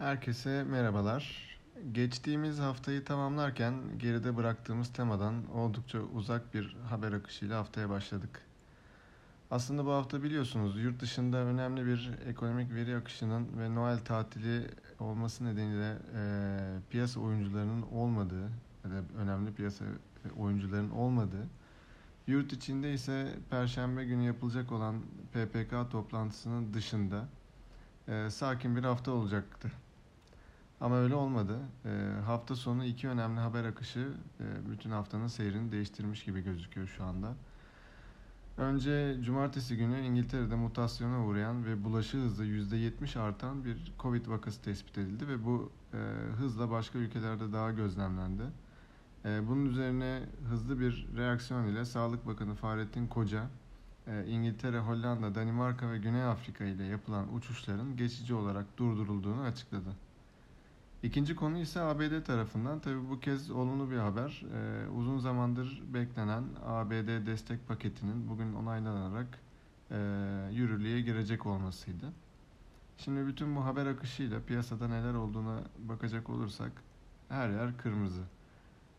Herkese merhabalar. Geçtiğimiz haftayı tamamlarken geride bıraktığımız temadan oldukça uzak bir haber akışıyla haftaya başladık. Aslında bu hafta biliyorsunuz yurt dışında önemli bir ekonomik veri akışının ve Noel tatili olması nedeniyle e, piyasa oyuncularının olmadığı ya da önemli piyasa oyuncuların olmadığı, yurt içinde ise Perşembe günü yapılacak olan PPK toplantısının dışında e, sakin bir hafta olacaktı. Ama öyle olmadı. E, hafta sonu iki önemli haber akışı e, bütün haftanın seyrini değiştirmiş gibi gözüküyor şu anda. Önce cumartesi günü İngiltere'de mutasyona uğrayan ve bulaşı hızı %70 artan bir Covid vakası tespit edildi ve bu e, hızla başka ülkelerde daha gözlemlendi. E, bunun üzerine hızlı bir reaksiyon ile Sağlık Bakanı Fahrettin Koca, e, İngiltere, Hollanda, Danimarka ve Güney Afrika ile yapılan uçuşların geçici olarak durdurulduğunu açıkladı. İkinci konu ise ABD tarafından. Tabii bu kez olumlu bir haber. Ee, uzun zamandır beklenen ABD destek paketinin bugün onaylanarak e, yürürlüğe girecek olmasıydı. Şimdi bütün bu haber akışıyla piyasada neler olduğuna bakacak olursak her yer kırmızı.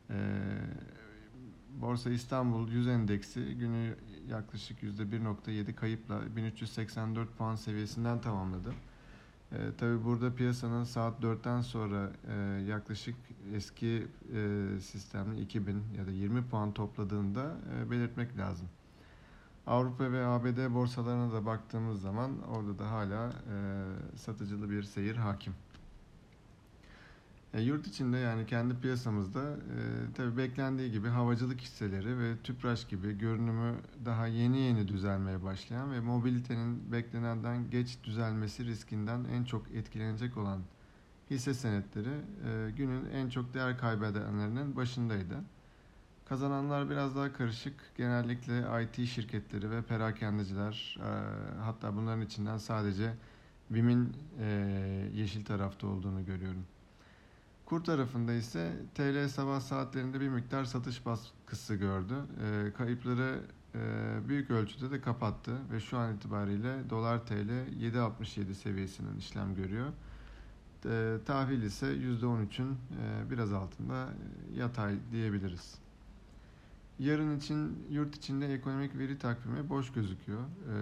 Ee, Borsa İstanbul 100 endeksi günü yaklaşık %1.7 kayıpla 1384 puan seviyesinden tamamladı. E, tabii burada piyasanın saat 4'ten sonra e, yaklaşık eski e, sistemli 2000 ya da 20 puan topladığında e, belirtmek lazım. Avrupa ve ABD borsalarına da baktığımız zaman orada da hala e, satıcılı bir seyir hakim. E, yurt içinde yani kendi piyasamızda e, tabii beklendiği gibi havacılık hisseleri ve Tüpraş gibi görünümü daha yeni yeni düzelmeye başlayan ve mobilitenin beklenenden geç düzelmesi riskinden en çok etkilenecek olan hisse senetleri e, günün en çok değer kaybedenlerinin başındaydı. Kazananlar biraz daha karışık. Genellikle IT şirketleri ve perakendeciler e, hatta bunların içinden sadece BİM'in e, yeşil tarafta olduğunu görüyorum. Kur tarafında ise TL sabah saatlerinde bir miktar satış baskısı gördü. E, kayıpları büyük ölçüde de kapattı ve şu an itibariyle dolar TL 7.67 seviyesinin işlem görüyor. E, tahvil ise %13'ün e, biraz altında yatay diyebiliriz. Yarın için yurt içinde ekonomik veri takvimi boş gözüküyor. E,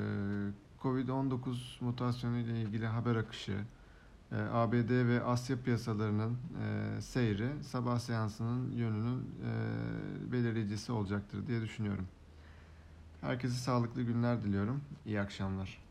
Covid-19 mutasyonu ile ilgili haber akışı, ABD ve Asya piyasalarının e, seyri sabah seansının yönünün e, belirleyicisi olacaktır diye düşünüyorum. Herkese sağlıklı günler diliyorum. İyi akşamlar.